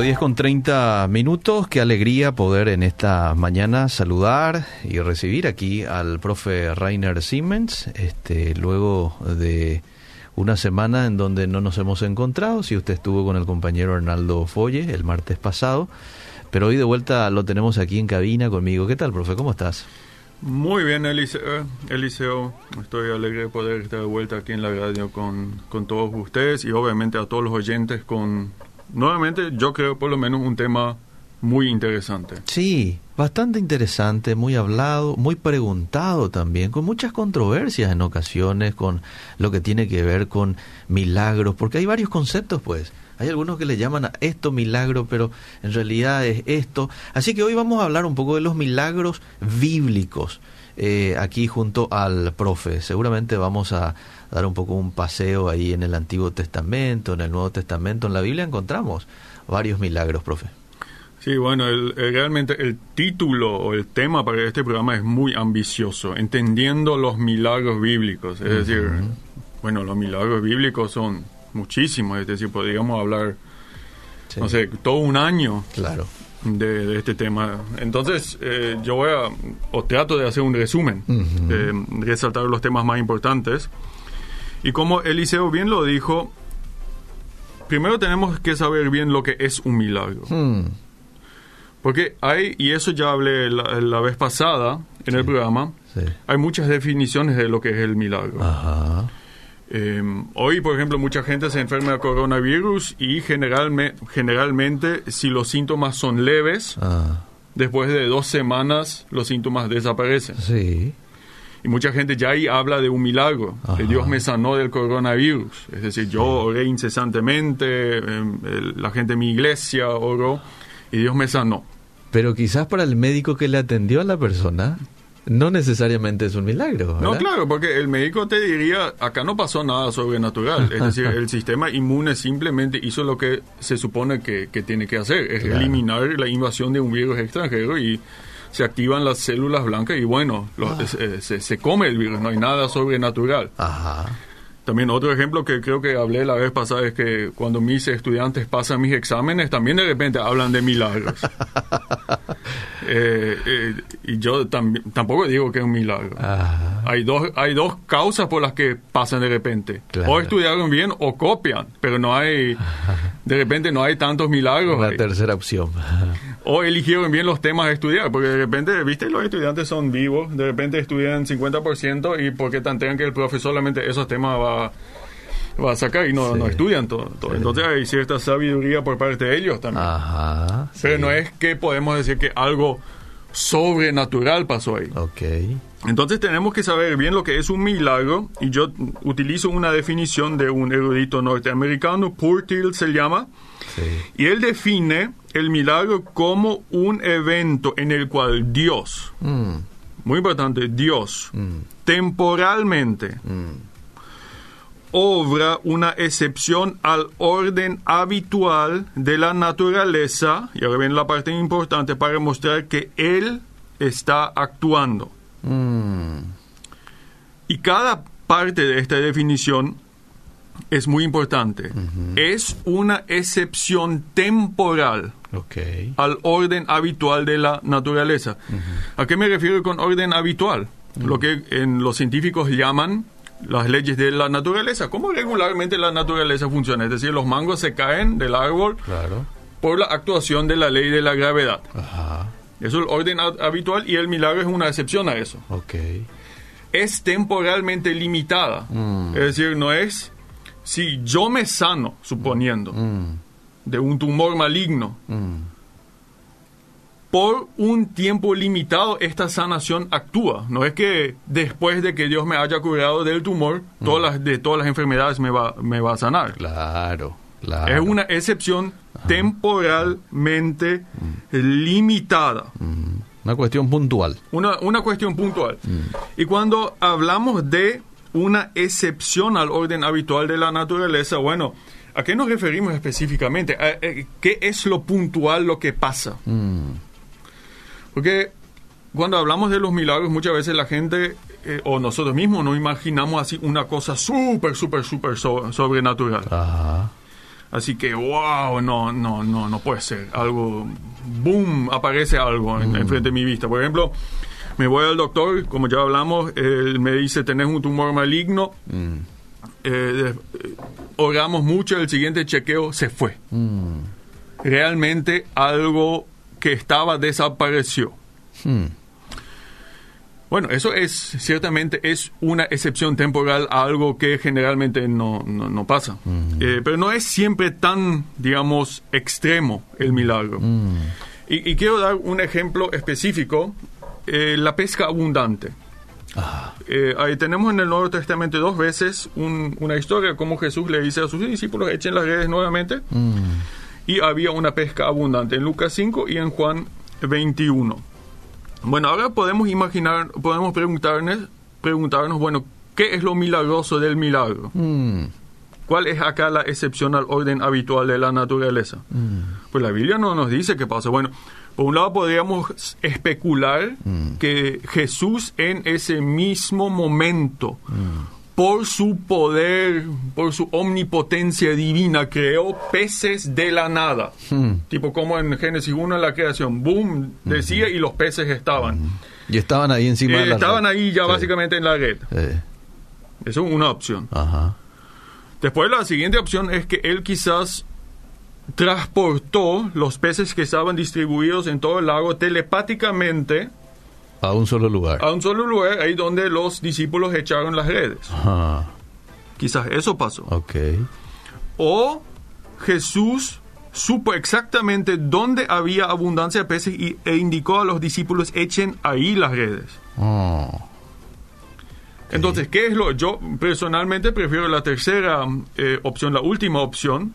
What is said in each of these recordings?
Bueno, 10 con 30 minutos. Qué alegría poder en esta mañana saludar y recibir aquí al profe Rainer Siemens, este, luego de una semana en donde no nos hemos encontrado. Si usted estuvo con el compañero Arnaldo Folle el martes pasado, pero hoy de vuelta lo tenemos aquí en cabina conmigo. ¿Qué tal, profe? ¿Cómo estás? Muy bien, Eliseo. Eliseo. Estoy alegre de poder estar de vuelta aquí en la radio con, con todos ustedes y obviamente a todos los oyentes con nuevamente yo creo por lo menos un tema muy interesante. Sí, bastante interesante, muy hablado, muy preguntado también, con muchas controversias en ocasiones, con lo que tiene que ver con milagros, porque hay varios conceptos pues. Hay algunos que le llaman a esto milagro, pero en realidad es esto. Así que hoy vamos a hablar un poco de los milagros bíblicos eh, aquí junto al profe. Seguramente vamos a dar un poco un paseo ahí en el Antiguo Testamento, en el Nuevo Testamento. En la Biblia encontramos varios milagros, profe. Sí, bueno, realmente el título o el tema para este programa es muy ambicioso, entendiendo los milagros bíblicos. Es decir, bueno, los milagros bíblicos son muchísimos, es decir, podríamos hablar, no sé, todo un año. Claro. De, este tema. Entonces, eh, yo voy a, o trato de hacer un resumen, de resaltar los temas más importantes. Y como Eliseo bien lo dijo, primero tenemos que saber bien lo que es un milagro. Hmm. Porque hay, y eso ya hablé la, vez pasada en el programa, hay muchas definiciones de lo que es el milagro. Em, hoy, por ejemplo, mucha gente se enferma de coronavirus y generalmente, si los síntomas son leves, ah. después de dos semanas los síntomas desaparecen. Sí. Y mucha gente ya ahí habla de un milagro, que Dios me sanó del coronavirus. Es decir, yo oré incesantemente, em, la gente de mi iglesia oró y Dios me sanó. Pero quizás para el médico que le atendió a la persona, no necesariamente es un milagro. No, claro, porque el médico te diría, acá no pasó nada sobrenatural. es decir, el sistema inmune simplemente hizo lo que se supone que, tiene que hacer, es eliminar la invasión de un virus extranjero y se activan las células blancas y bueno, ah. se, se, come el virus, no hay nada sobrenatural. Ajá. También otro ejemplo que creo que hablé la vez pasada es que cuando mis estudiantes pasan mis exámenes, también de repente hablan de milagros. Eh, eh, y yo tampoco digo que es un milagro. Hay dos, hay dos causas por las que pasan de repente. O estudiaron bien o copian, pero no hay, de repente no hay tantos milagros. La tercera opción. o eligieron bien los temas a estudiar, porque de repente, viste, los estudiantes son vivos, de repente estudian 50% y porque tantean que el profesor solamente esos temas va va a sacar y no, no estudian todo. Entonces hay cierta sabiduría por parte de ellos también. Pero no es que podemos decir que algo sobrenatural pasó ahí. Okay. Entonces tenemos que saber bien lo que es un milagro y yo utilizo una definición de un erudito norteamericano, Purtill se llama, y él define el milagro como un evento en el cual Dios, mm. muy importante, Dios, mm. temporalmente, mm obra una excepción al orden habitual de la naturaleza, y ahora viene la parte importante para mostrar que Él está actuando. Y cada parte de esta definición es muy importante. Es una excepción temporal al orden habitual de la naturaleza. ¿A qué me refiero con orden habitual? Lo que en los científicos llaman las leyes de la naturaleza. ¿Cómo regularmente la naturaleza funciona? Es decir, los mangos se caen del árbol por la actuación de la ley de la gravedad. Eso es el orden habitual y el milagro es una excepción a eso. Es temporalmente limitada. Mm. Es decir, no es si yo me sano, suponiendo, mm. de un tumor maligno. Mm por un tiempo limitado esta sanación actúa. No es que después de que Dios me haya curado del tumor, todas las, de todas las enfermedades me va, me va a sanar. Claro, claro. Es una excepción temporalmente limitada. Una cuestión puntual. Una, una cuestión puntual. Y cuando hablamos de una excepción al orden habitual de la naturaleza, bueno, ¿a qué nos referimos específicamente? Eh, ¿Qué es lo puntual, lo que pasa? Porque cuando hablamos de los milagros, muchas veces la gente eh, o nosotros mismos no imaginamos así una cosa súper, súper, súper sobrenatural. Así que, wow, no, no, no, no puede ser. Algo, boom, aparece algo en, frente de mi vista. Por ejemplo, me voy al doctor, como ya hablamos, él me dice, tenés un tumor maligno. Eh, oramos mucho, el siguiente chequeo se fue. Realmente algo que estaba desapareció. Bueno, eso es ciertamente es una excepción temporal a algo que generalmente no, no, pasa. Eh, pero no es siempre tan, digamos, extremo el milagro. y, quiero dar un ejemplo específico, eh, la pesca abundante. Ah. Eh, ahí tenemos en el Nuevo Testamento dos veces una historia como Jesús le dice a sus discípulos, echen las redes nuevamente. Y había una pesca abundante en Lucas 5 y en Juan 21. Bueno, ahora podemos imaginar, podemos preguntarnos, preguntarnos bueno, ¿qué es lo milagroso del milagro? Mm. ¿Cuál es acá la excepción al orden habitual de la naturaleza? Mm. Pues la Biblia no nos dice qué pasa. Bueno, por un lado podríamos especular mm. que Jesús en ese mismo momento por su poder, por su omnipotencia divina, creó peces de la nada. Hmm. Tipo como en Génesis 1 en la creación, boom, decía y los peces estaban. Y estaban ahí encima de la Estaban ahí ya básicamente en la red. Eso es una opción. Después la siguiente opción es que él quizás transportó los peces que estaban distribuidos en todo el lago telepáticamente a un solo lugar. A un solo lugar, ahí donde los discípulos echaron las redes. Quizás eso pasó. Ok. O Jesús supo exactamente dónde había abundancia de peces y, e indicó a los discípulos echen ahí las redes. Oh. Entonces, ¿qué es lo? Yo personalmente prefiero la tercera eh, opción, la última opción.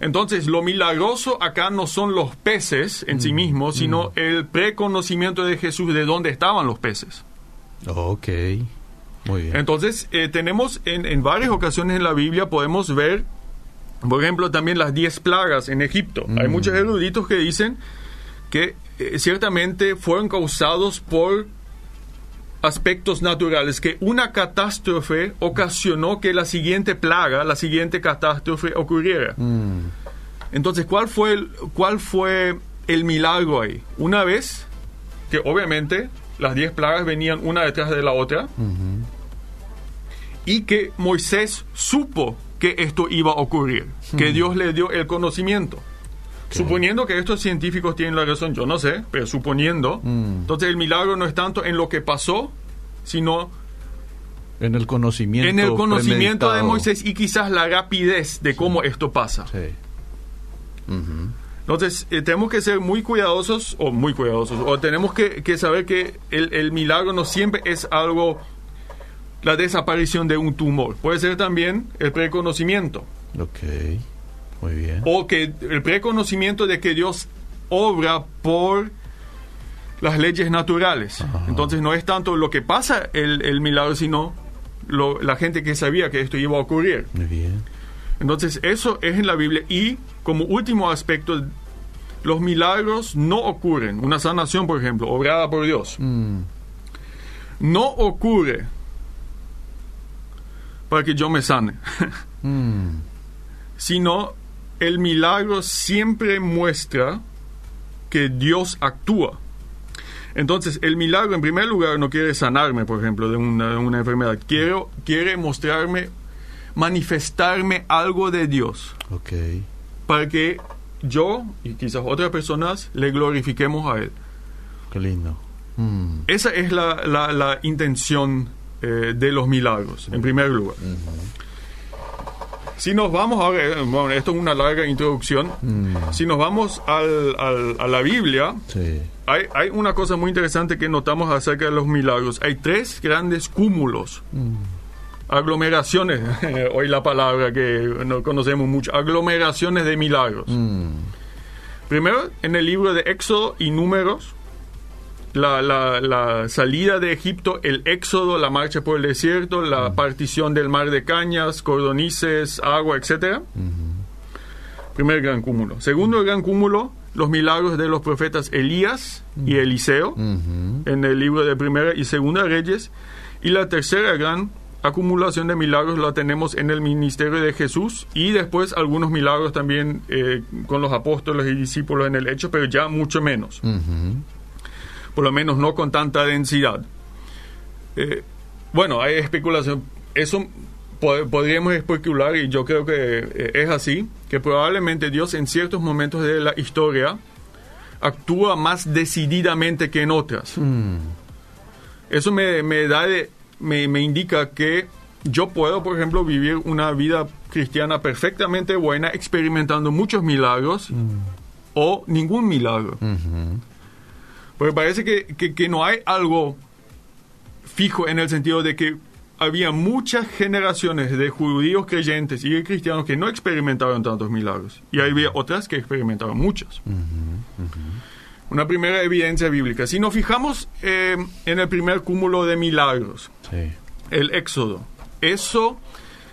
Entonces, lo milagroso acá no son los peces en sí mismos, sino el preconocimiento de Jesús de dónde estaban los peces. Ok, muy bien. Entonces, eh, tenemos en, varias ocasiones en la Biblia, podemos ver, por ejemplo, también las diez plagas en Egipto. Hay muchos eruditos que dicen que eh, ciertamente fueron causados por aspectos naturales, que una catástrofe ocasionó que la siguiente plaga, la siguiente catástrofe ocurriera. Mm. Entonces, ¿cuál fue, el, ¿cuál fue el milagro ahí? Una vez que obviamente las diez plagas venían una detrás de la otra y que Moisés supo que esto iba a ocurrir, que Dios le dio el conocimiento. Suponiendo que estos científicos tienen la razón, yo no sé, pero suponiendo, mm. entonces el milagro no es tanto en lo que pasó, sino en el conocimiento. En el conocimiento de Moisés y quizás la rapidez de cómo esto pasa. Sí. Entonces, eh, tenemos que ser muy cuidadosos, o muy cuidadosos, o tenemos que, que saber que el, el, milagro no siempre es algo, la desaparición de un tumor. Puede ser también el preconocimiento. Ok. Muy bien. O que el preconocimiento de que Dios obra por las leyes naturales. Entonces no es tanto lo que pasa el, milagro, sino la gente que sabía que esto iba a ocurrir. Muy bien. Entonces eso es en la Biblia y como último aspecto, los milagros no ocurren. Una sanación, por ejemplo, obrada por Dios, mm. no ocurre para que yo me sane, mm. sino el milagro siempre muestra que Dios actúa. Entonces, el milagro, en primer lugar, no quiere sanarme, por ejemplo, de una, enfermedad. Quiero, quiere mostrarme, manifestarme algo de Dios. Ok. Para que yo y quizás otras personas le glorifiquemos a Él. Qué lindo. Mm. Esa es la, intención eh, de los milagros, en primer lugar. Si nos vamos a ver, bueno, esto es una larga introducción, mm. si nos vamos al, a la Biblia, hay, hay, una cosa muy interesante que notamos acerca de los milagros. Hay tres grandes cúmulos, mm. aglomeraciones, hoy la palabra que no conocemos mucho, aglomeraciones de milagros. Mm. Primero, en el libro de Éxodo y Números, la, la, salida de Egipto, el éxodo, la marcha por el desierto, la partición del mar de cañas, cordonices, agua, etc. Primer gran cúmulo. Segundo gran cúmulo, los milagros de los profetas Elías y Eliseo, en el libro de Primera y Segunda Reyes. Y la tercera gran acumulación de milagros la tenemos en el ministerio de Jesús y después algunos milagros también eh, con los apóstoles y discípulos en el hecho, pero ya mucho menos. Por lo menos no con tanta densidad. Eh, bueno, hay especulación. Eso podríamos especular y yo creo que eh, es así, que probablemente Dios en ciertos momentos de la historia actúa más decididamente que en otras. Mm. Eso me, da me, me, indica que yo puedo, por ejemplo, vivir una vida cristiana perfectamente buena, experimentando muchos milagros mm. o ningún milagro. Porque parece que, que, no hay algo fijo en el sentido de que había muchas generaciones de judíos creyentes y de cristianos que no experimentaron tantos milagros. Y había otras que experimentaron muchos. Una primera evidencia bíblica. Si nos fijamos eh, en el primer cúmulo de milagros, el Éxodo, eso,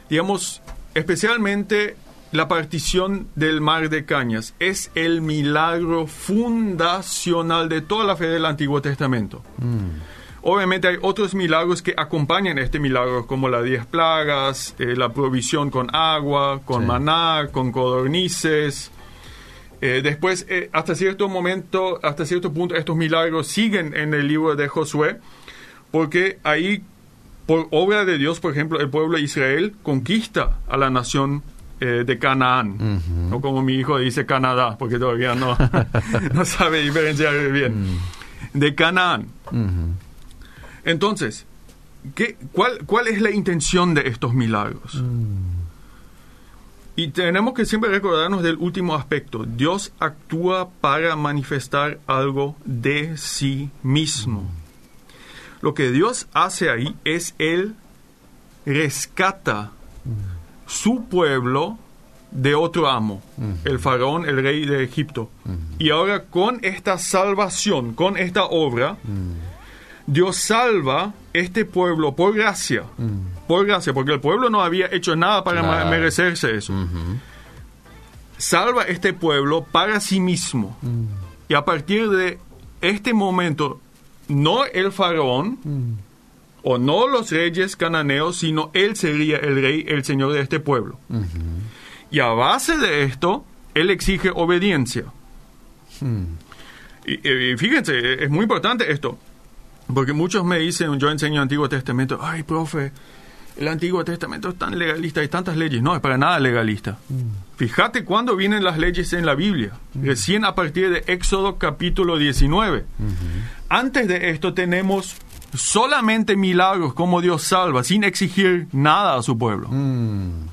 digamos, especialmente la partición del mar de Cañas, es el milagro fundacional de toda la fe del Antiguo Testamento. Mm. Obviamente hay otros milagros que acompañan este milagro, como las diez plagas, eh, la provisión con agua, con maná, con codornices. Eh, después, eh, hasta cierto momento, hasta cierto punto, estos milagros siguen en el libro de Josué, porque ahí, por obra de Dios, por ejemplo, el pueblo de Israel conquista a la nación de Canaán, no como mi hijo dice Canadá, porque todavía no, no sabe diferenciar bien, mm. de Canaán. Entonces, ¿qué, cuál, ¿cuál es la intención de estos milagros? Mm. Y tenemos que siempre recordarnos del último aspecto. Dios actúa para manifestar algo de sí mismo. Mm. Lo que Dios hace ahí es Él rescata. Su pueblo de otro amo, el faraón, el rey de Egipto. Y ahora con esta salvación, con esta obra, Dios salva este pueblo por gracia, por gracia, porque el pueblo no había hecho nada para merecerse eso. Salva este pueblo para sí mismo. Y a partir de este momento, no el faraón. O no los reyes cananeos, sino él sería el rey, el señor de este pueblo. Y a base de esto, él exige obediencia. y fíjense, es muy importante esto. Porque muchos me dicen, yo enseño Antiguo Testamento, ay, profe, el Antiguo Testamento es tan legalista, hay tantas leyes. No, es para nada legalista. Mm. Fíjate cuándo vienen las leyes en la Biblia. Mm. Recién a partir de Éxodo capítulo 19. Antes de esto tenemos solamente milagros, como Dios salva, sin exigir nada a su pueblo. Mm.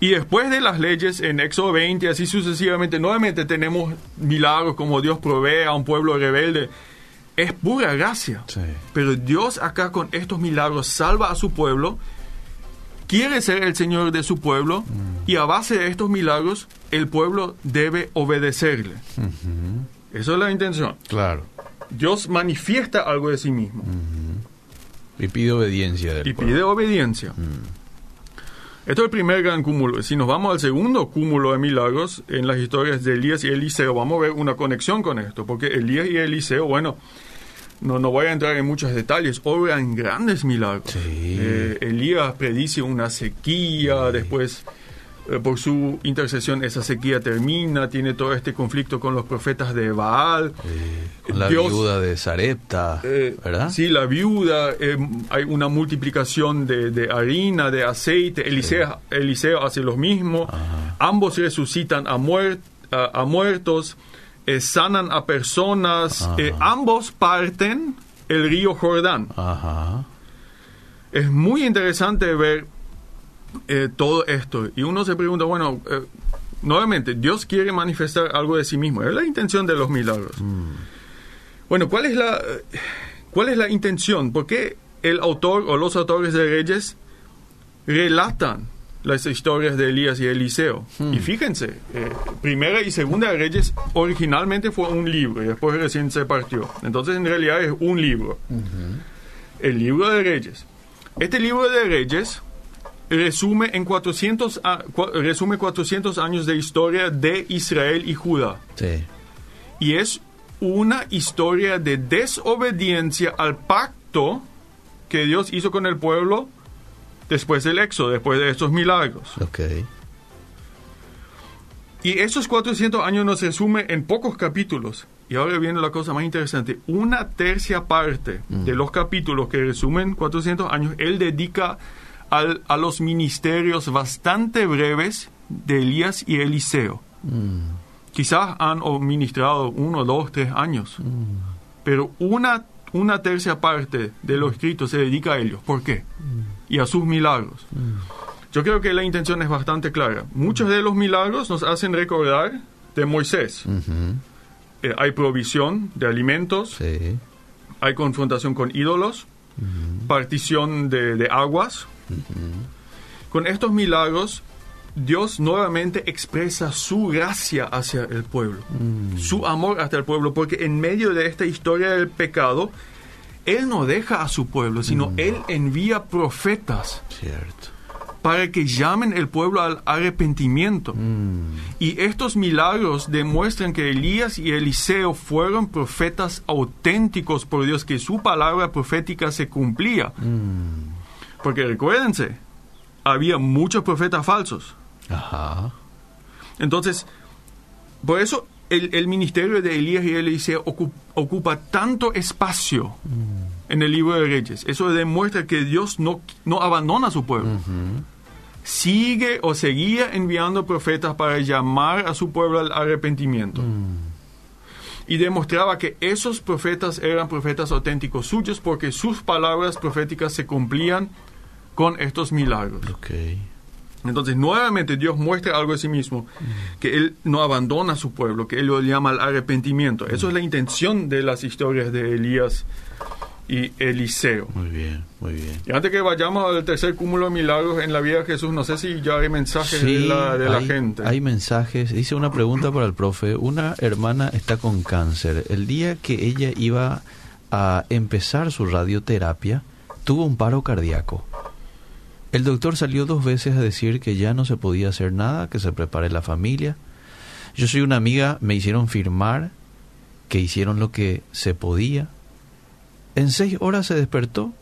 Y después de las leyes en Éxodo 20, así sucesivamente, nuevamente tenemos milagros como Dios provee a un pueblo rebelde es pura gracia. Pero Dios acá con estos milagros salva a su pueblo, quiere ser el Señor de su pueblo mm. y a base de estos milagros el pueblo debe obedecerle. Esa es la intención. Claro. Dios manifiesta algo de sí mismo. Y pide obediencia Y pide obediencia. Esto es el primer gran cúmulo. Si nos vamos al segundo cúmulo de milagros en las historias de Elías y Eliseo, vamos a ver una conexión con esto, porque Elías y Eliseo, bueno, no, no voy a entrar en muchos detalles, obran grandes milagros. Eh, Elías predice una sequía, después por su intercesión esa sequía termina, tiene todo este conflicto con los profetas de Baal. con la viuda de Sarepta, eh, ¿verdad? Sí, la viuda, hay una multiplicación de, harina, de aceite, Eliseo, Eliseo hace lo mismo, ambos resucitan a, a muertos. Eh, sanan a personas, eh, ambos parten el río Jordán. Es muy interesante ver eh, todo esto. Y uno se pregunta, bueno, nuevamente, Dios quiere manifestar algo de sí mismo. Es la intención de los milagros. Mm. Bueno, ¿cuál es, la, ¿cuál es la intención? ¿Por qué el autor o los autores de Reyes relatan las historias de Elías y Eliseo. Y hmm. fíjense, eh, Primera y Segunda Reyes originalmente fue un libro y después recién se partió. Entonces en realidad es un libro. El libro de Reyes. Este libro de Reyes resume en 400, resume 400 años de historia de Israel y Judá. Y es una historia de desobediencia al pacto que Dios hizo con el pueblo después del éxodo, después de estos milagros. Okay. Y esos 400 años nos resume en pocos capítulos. Y ahora viene la cosa más interesante. Una tercia parte Mm. de los capítulos que resumen 400 años, él dedica al- a los ministerios bastante breves de Elías y Eliseo. Mm, Quizás han ministrado uno, dos, tres años. Pero una, una tercia parte de los escritos se dedica a ellos. ¿Por qué? Y a sus milagros. Yo creo que la intención es bastante clara. Muchos de los milagros nos hacen recordar de Moisés. Eh, hay provisión de alimentos, Sí. hay confrontación con ídolos, partición de, de aguas. Con estos milagros, Dios nuevamente expresa su gracia hacia el pueblo, su amor hacia el pueblo, porque en medio de esta historia del pecado, Él no deja a su pueblo, sino Él envía profetas Cierto. para que llamen el pueblo al arrepentimiento. Mm, Y estos milagros demuestran que Elías y Eliseo fueron profetas auténticos por Dios, que su palabra profética se cumplía. Mm, Porque recuérdense, había muchos profetas falsos. Ajá. Entonces, por eso el, el ministerio de Elías y Eliseo ocu- ocupa tanto espacio en el libro de Reyes. Eso demuestra que Dios no, no abandona a su pueblo. Sigue o seguía enviando profetas para llamar a su pueblo al arrepentimiento. Y demostraba que esos profetas eran profetas auténticos suyos porque sus palabras proféticas se cumplían con estos milagros. Entonces, nuevamente Dios muestra algo de sí mismo, que Él no abandona a su pueblo, que Él lo llama al arrepentimiento. Eso es la intención de las historias de Elías y Eliseo. Muy bien, muy bien. Y antes que vayamos al tercer cúmulo de milagros en la vida de Jesús, no sé si ya hay mensajes de la, de la hay, gente. Hay mensajes. Dice una pregunta para el profe. Una hermana está con cáncer. El día que ella iba a empezar su radioterapia, tuvo un paro cardíaco. El doctor salió dos veces a decir que ya no se podía hacer nada, que se prepare la familia. Yo soy una amiga, me hicieron firmar que hicieron lo que se podía. En seis horas se despertó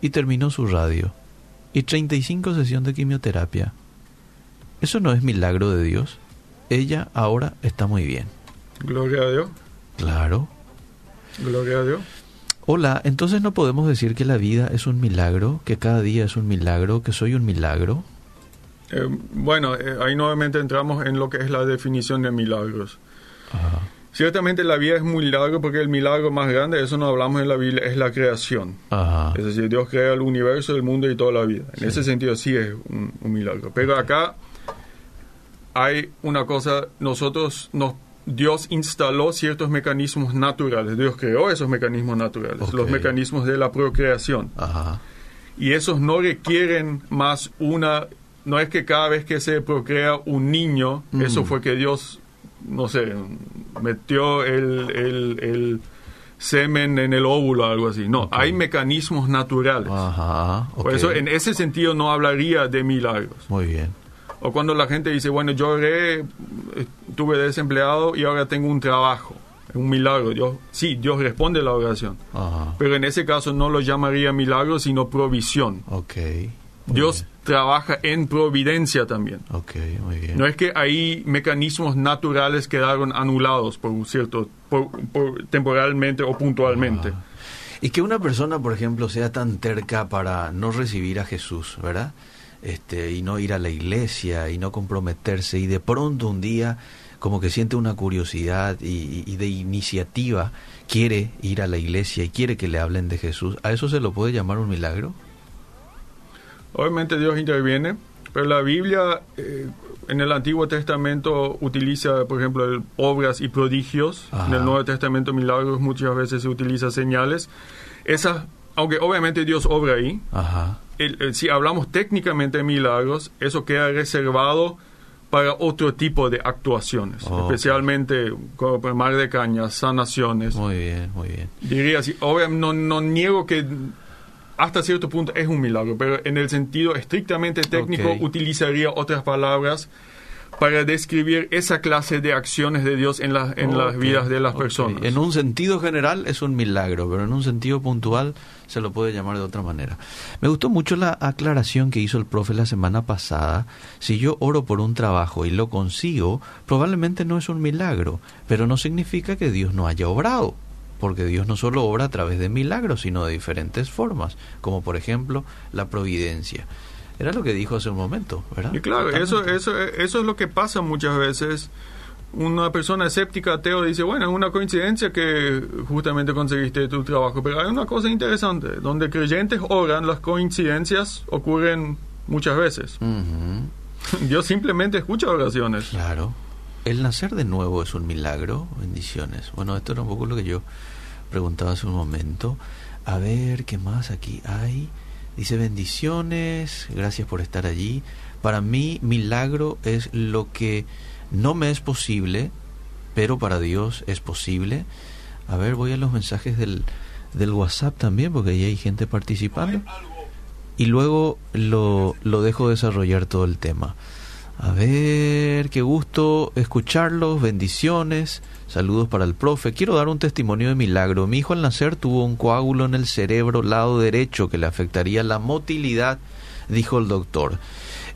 y terminó su radio. Y 35 sesiones de quimioterapia. ¿Eso no es milagro de Dios? Ella ahora está muy bien. Gloria a Dios. Claro. Gloria a Dios. Hola, entonces no podemos decir que la vida es un milagro, que cada día es un milagro, que soy un milagro. Eh, bueno, eh, ahí nuevamente entramos en lo que es la definición de milagros. Ajá. Ciertamente la vida es un milagro porque el milagro más grande, eso no hablamos en la Biblia, es la creación. Ajá. Es decir, Dios crea el universo, el mundo y toda la vida. En ese sentido sí es un, un milagro. Pero acá hay una cosa, nosotros, nos, Dios instaló ciertos mecanismos naturales, Dios creó esos mecanismos naturales, los mecanismos de la procreación. Ajá. Y esos no requieren más una, no es que cada vez que se procrea un niño, Mm. eso fue que Dios, no sé, metió el, el, el semen en el óvulo o algo así. No, hay mecanismos naturales. Ajá. Por eso en ese sentido no hablaría de milagros. Muy bien. O cuando la gente dice, bueno, yo oré, estuve desempleado y ahora tengo un trabajo. Es un milagro. Dios, sí, Dios responde a la oración. Ajá. Pero en ese caso no lo llamaría milagro, sino provisión. Ok. Dios bien. trabaja en providencia también. Ok, muy bien. No es que ahí mecanismos naturales quedaron anulados por cierto, por- por- temporalmente o puntualmente. Y que una persona, por ejemplo, sea tan terca para no recibir a Jesús, ¿verdad? Este, y no ir a la iglesia y no comprometerse y de pronto un día como que siente una curiosidad y, de iniciativa quiere ir a la iglesia y quiere que le hablen de Jesús, ¿a eso se lo puede llamar un milagro? Obviamente Dios interviene, pero la Biblia eh, en el Antiguo Testamento utiliza, por ejemplo, el- obras y prodigios. Ajá. En el Nuevo Testamento milagros muchas veces se utiliza señales. Esas, aunque obviamente Dios obra ahí, Ajá. El- el- si hablamos técnicamente de milagros, eso queda reservado para otro tipo de actuaciones, especialmente como mar de cañas, sanaciones. Muy bien, muy bien. Diría así, obviamente no, no niego que hasta cierto punto es un milagro, pero en el sentido estrictamente técnico utilizaría otras palabras para describir esa clase de acciones de Dios en, la, en las vidas de las personas. En un sentido general es un milagro, pero en un sentido puntual se lo puede llamar de otra manera. Me gustó mucho la aclaración que hizo el profe la semana pasada. Si yo oro por un trabajo y lo consigo, probablemente no es un milagro, pero no significa que Dios no haya obrado porque Dios no solo obra a través de milagros, sino de diferentes formas, como por ejemplo la providencia. Era lo que dijo hace un momento, ¿verdad? Y claro, eso, eso, eso es lo que pasa muchas veces. Una persona escéptica, ateo, dice, bueno, es una coincidencia que justamente conseguiste tu trabajo, pero hay una cosa interesante, donde creyentes oran, las coincidencias ocurren muchas veces. Dios simplemente escucha oraciones. Claro. El nacer de nuevo es un milagro, bendiciones. Bueno, esto era un poco lo que yo preguntaba hace un momento. A ver, ¿qué más aquí hay? Dice bendiciones, gracias por estar allí. Para mí, milagro es lo que no me es posible, pero para Dios es posible. A ver, voy a los mensajes del, del WhatsApp también, porque ahí hay gente participando. Y luego lo, lo dejo desarrollar todo el tema. A ver, qué gusto escucharlos, bendiciones. Saludos para el profe. Quiero dar un testimonio de milagro. Mi hijo al nacer tuvo un coágulo en el cerebro lado derecho que le afectaría la motilidad, dijo el doctor.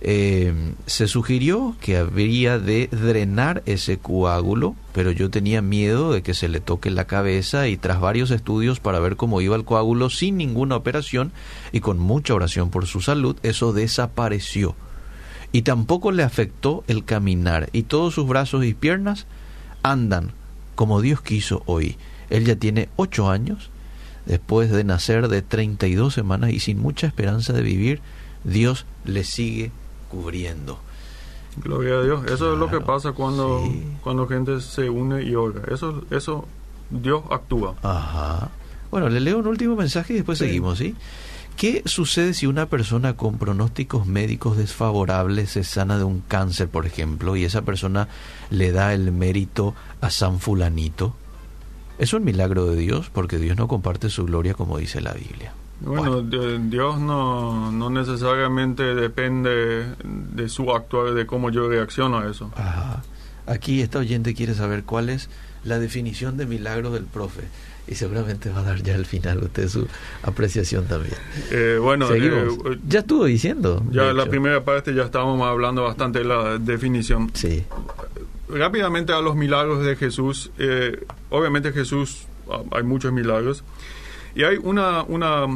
Eh, se sugirió que habría de drenar ese coágulo, pero yo tenía miedo de que se le toque la cabeza y tras varios estudios para ver cómo iba el coágulo sin ninguna operación y con mucha oración por su salud, eso desapareció. Y tampoco le afectó el caminar y todos sus brazos y piernas andan como Dios quiso hoy. Él ya tiene ocho años, después de nacer de 32 semanas y sin mucha esperanza de vivir, Dios le sigue cubriendo. Gloria a Dios. Eso es lo que pasa cuando, cuando gente se une y ora. Eso, eso, Dios actúa. Ajá. Bueno, le leo un último mensaje y después seguimos, ¿sí? ¿Qué sucede si una persona con pronósticos médicos desfavorables se sana de un cáncer, por ejemplo, y esa persona le da el mérito a San Fulanito? Es un milagro de Dios porque Dios no comparte su gloria como dice la Biblia. Bueno, Dios no, no necesariamente depende de su actuar, de cómo yo reacciono a eso. Ajá. Aquí esta oyente quiere saber cuál es la definición de milagro del profe y seguramente va a dar ya al final usted su apreciación también. Eh, bueno, eh, ya estuvo diciendo. Ya la primera parte ya estábamos hablando bastante de la definición. Sí. Rápidamente a los milagros de Jesús. Eh, obviamente Jesús, ah, hay muchos milagros. Y hay una, una,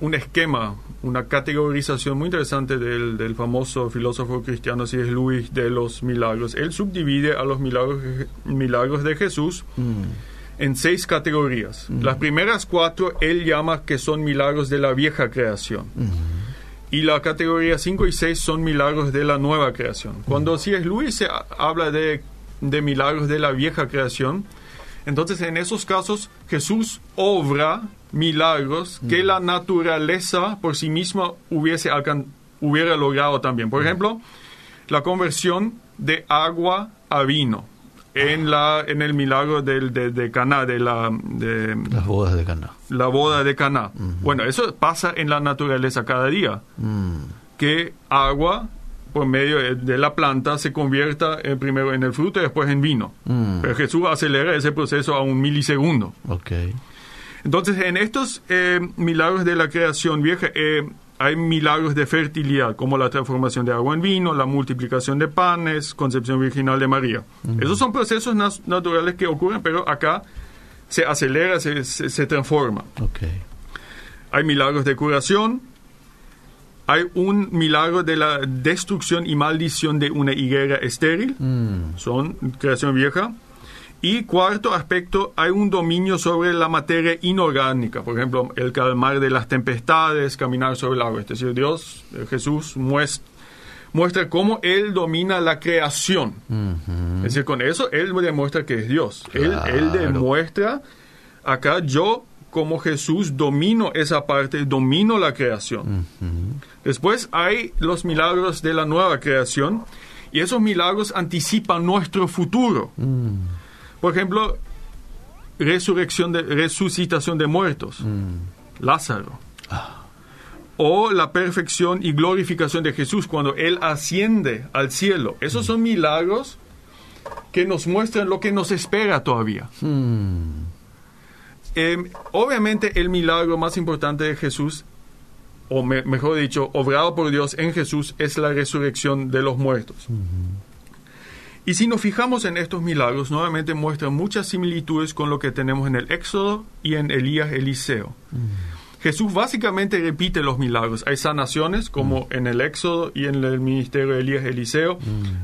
un esquema, una categorización muy interesante del, del famoso filósofo cristiano, si es Luis, de los milagros. Él subdivide a los milagros, milagros de Jesús. Mm en seis categorías. Las primeras cuatro él llama que son milagros de la vieja creación. Y la categoría 5 y 6 son milagros de la nueva creación. Cuando C.S. Luis se habla de, de milagros de la vieja creación, entonces en esos casos Jesús obra milagros que la naturaleza por sí misma hubiese hubiera logrado también. Por ejemplo, la conversión de agua a vino en la en el milagro del, de, de Caná de la de las bodas de Caná la boda de Caná bueno eso pasa en la naturaleza cada día mm. que agua por medio de la planta se convierta en, primero en el fruto y después en vino mm. pero Jesús acelera ese proceso a un milisegundo okay. entonces en estos eh, milagros de la creación vieja eh, hay milagros de fertilidad, como la transformación de agua en vino, la multiplicación de panes, concepción virginal de María. Esos son procesos naturales que ocurren, pero acá se acelera, se, se, transforma. Okay. Hay milagros de curación, hay un milagro de la destrucción y maldición de una higuera estéril, mm. son creación vieja. Y cuarto aspecto, hay un dominio sobre la materia inorgánica, por ejemplo, el calmar de las tempestades, caminar sobre el agua. Es decir, Dios, eh, Jesús muestra, muestra cómo Él domina la creación. Es decir, con eso Él demuestra que es Dios. Él, él, demuestra, acá yo como Jesús domino esa parte, domino la creación. Después hay los milagros de la nueva creación y esos milagros anticipan nuestro futuro. Mm. Por ejemplo, resurrección de, resucitación de muertos. Mm. Lázaro. Ah. o la perfección y glorificación de Jesús cuando Él asciende al cielo. Esos son milagros que nos muestran lo que nos espera todavía. Hmm. Eh, obviamente el milagro más importante de Jesús, o me- mejor dicho, obrado por Dios en Jesús, es la resurrección de los muertos. Y si nos fijamos en estos milagros, nuevamente muestran muchas similitudes con lo que tenemos en el Éxodo y en Elías Eliseo. Jesús básicamente repite los milagros. Hay sanaciones, como en el Éxodo y en el ministerio de Elías Eliseo.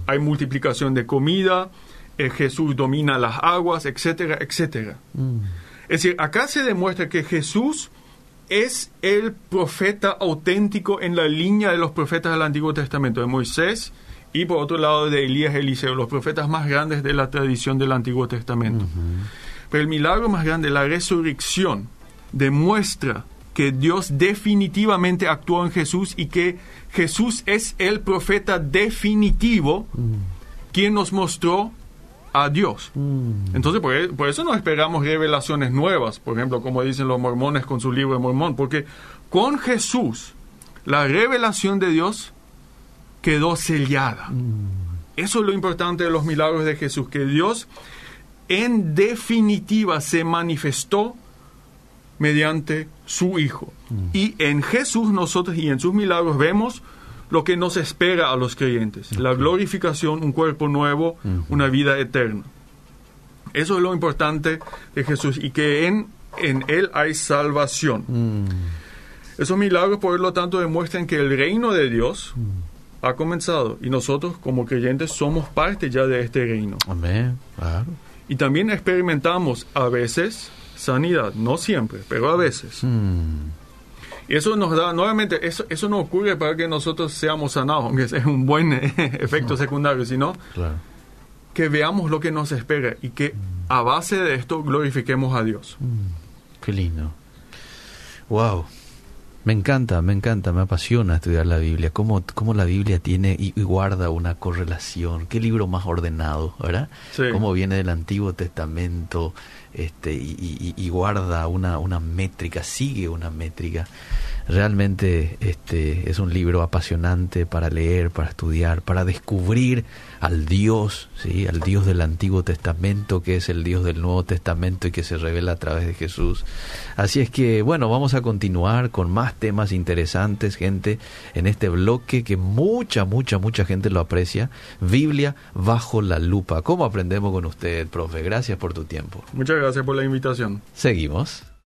Hay multiplicación de comida. eh, Jesús domina las aguas, etcétera, etcétera. Es decir, acá se demuestra que Jesús es el profeta auténtico en la línea de los profetas del Antiguo Testamento, de Moisés y por otro lado de Elías y Eliseo, los profetas más grandes de la tradición del Antiguo Testamento. Pero el milagro más grande, la resurrección, demuestra que Dios definitivamente actuó en Jesús y que Jesús es el profeta definitivo quien nos mostró a Dios. Entonces, por, por eso no esperamos revelaciones nuevas, por ejemplo, como dicen los mormones con su libro de Mormón, porque con Jesús la revelación de Dios quedó sellada. Eso es lo importante de los milagros de Jesús, que Dios en definitiva se manifestó mediante su Hijo. Y en Jesús nosotros y en sus milagros vemos lo que nos espera a los creyentes, la glorificación, un cuerpo nuevo, una vida eterna. Eso es lo importante de Jesús y que en, en Él hay salvación. Esos milagros, por lo tanto, demuestran que el reino de Dios ha comenzado y nosotros como creyentes somos parte ya de este reino. Amén. Claro. Y también experimentamos a veces sanidad, no siempre, pero a veces. Hmm. Y eso nos da, nuevamente, eso, eso no ocurre para que nosotros seamos sanados, aunque es un buen efecto secundario, sino Claro. que veamos lo que nos espera y que a base de esto glorifiquemos a Dios. Qué lindo. Wow. Me encanta, me encanta, me apasiona estudiar la Biblia. Cómo, cómo la Biblia tiene y, y guarda una correlación. Qué libro más ordenado, ¿verdad? Sí. Cómo viene del Antiguo Testamento este, y, y- y guarda una, una métrica, sigue una métrica. Realmente este, es un libro apasionante para leer, para estudiar, para descubrir al Dios, ¿sí? al Dios del Antiguo Testamento, que es el Dios del Nuevo Testamento y que se revela a través de Jesús. Así es que, bueno, vamos a continuar con más temas interesantes, gente, en este bloque que mucha, mucha, mucha gente lo aprecia. Biblia bajo la lupa. ¿Cómo aprendemos con usted, profe? Gracias por tu tiempo. Muchas gracias por la invitación. Seguimos.